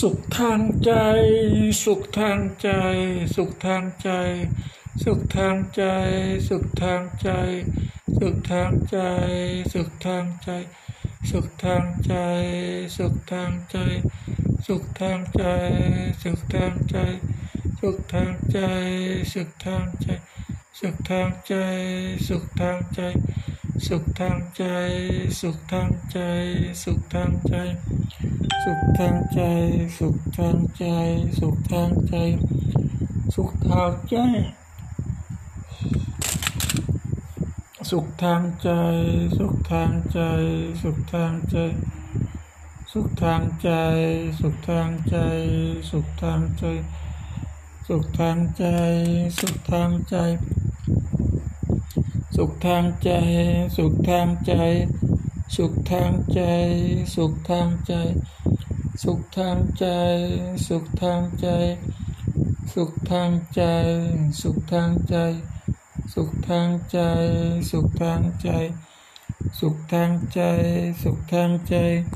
สุขทางใจ สุขทางใจ สุขทางใจ สุขทางใจ สุขทางใจ สุขทางใจ สุขทางใจ สุขทางใจ สุขทางใจ สุขทางใจ สุขทางใจ สุขทางใจ สุขทางใจ สุขทางใจ สุขทางใจ สุขทางใจ สุขทางใจ สุขทางใจ สุขทางใจ สุขทางใจ สุขทางใจ สุขทางใจ สุขทางใจ สุขทางใจ สุขทางใจ สุขทางใจ สุขทางใจ สุขทางใจ สุขทางใจ สุขทางใจ สุขทางใจ สุขทางใจ สุขทางใจ สุขทางใจ สุขทางใจ สุขทางใจ สุขทางใจ สุขทางใจ สุขทางใจ สุขทางใจ สุขทางใจ สุขทางใจ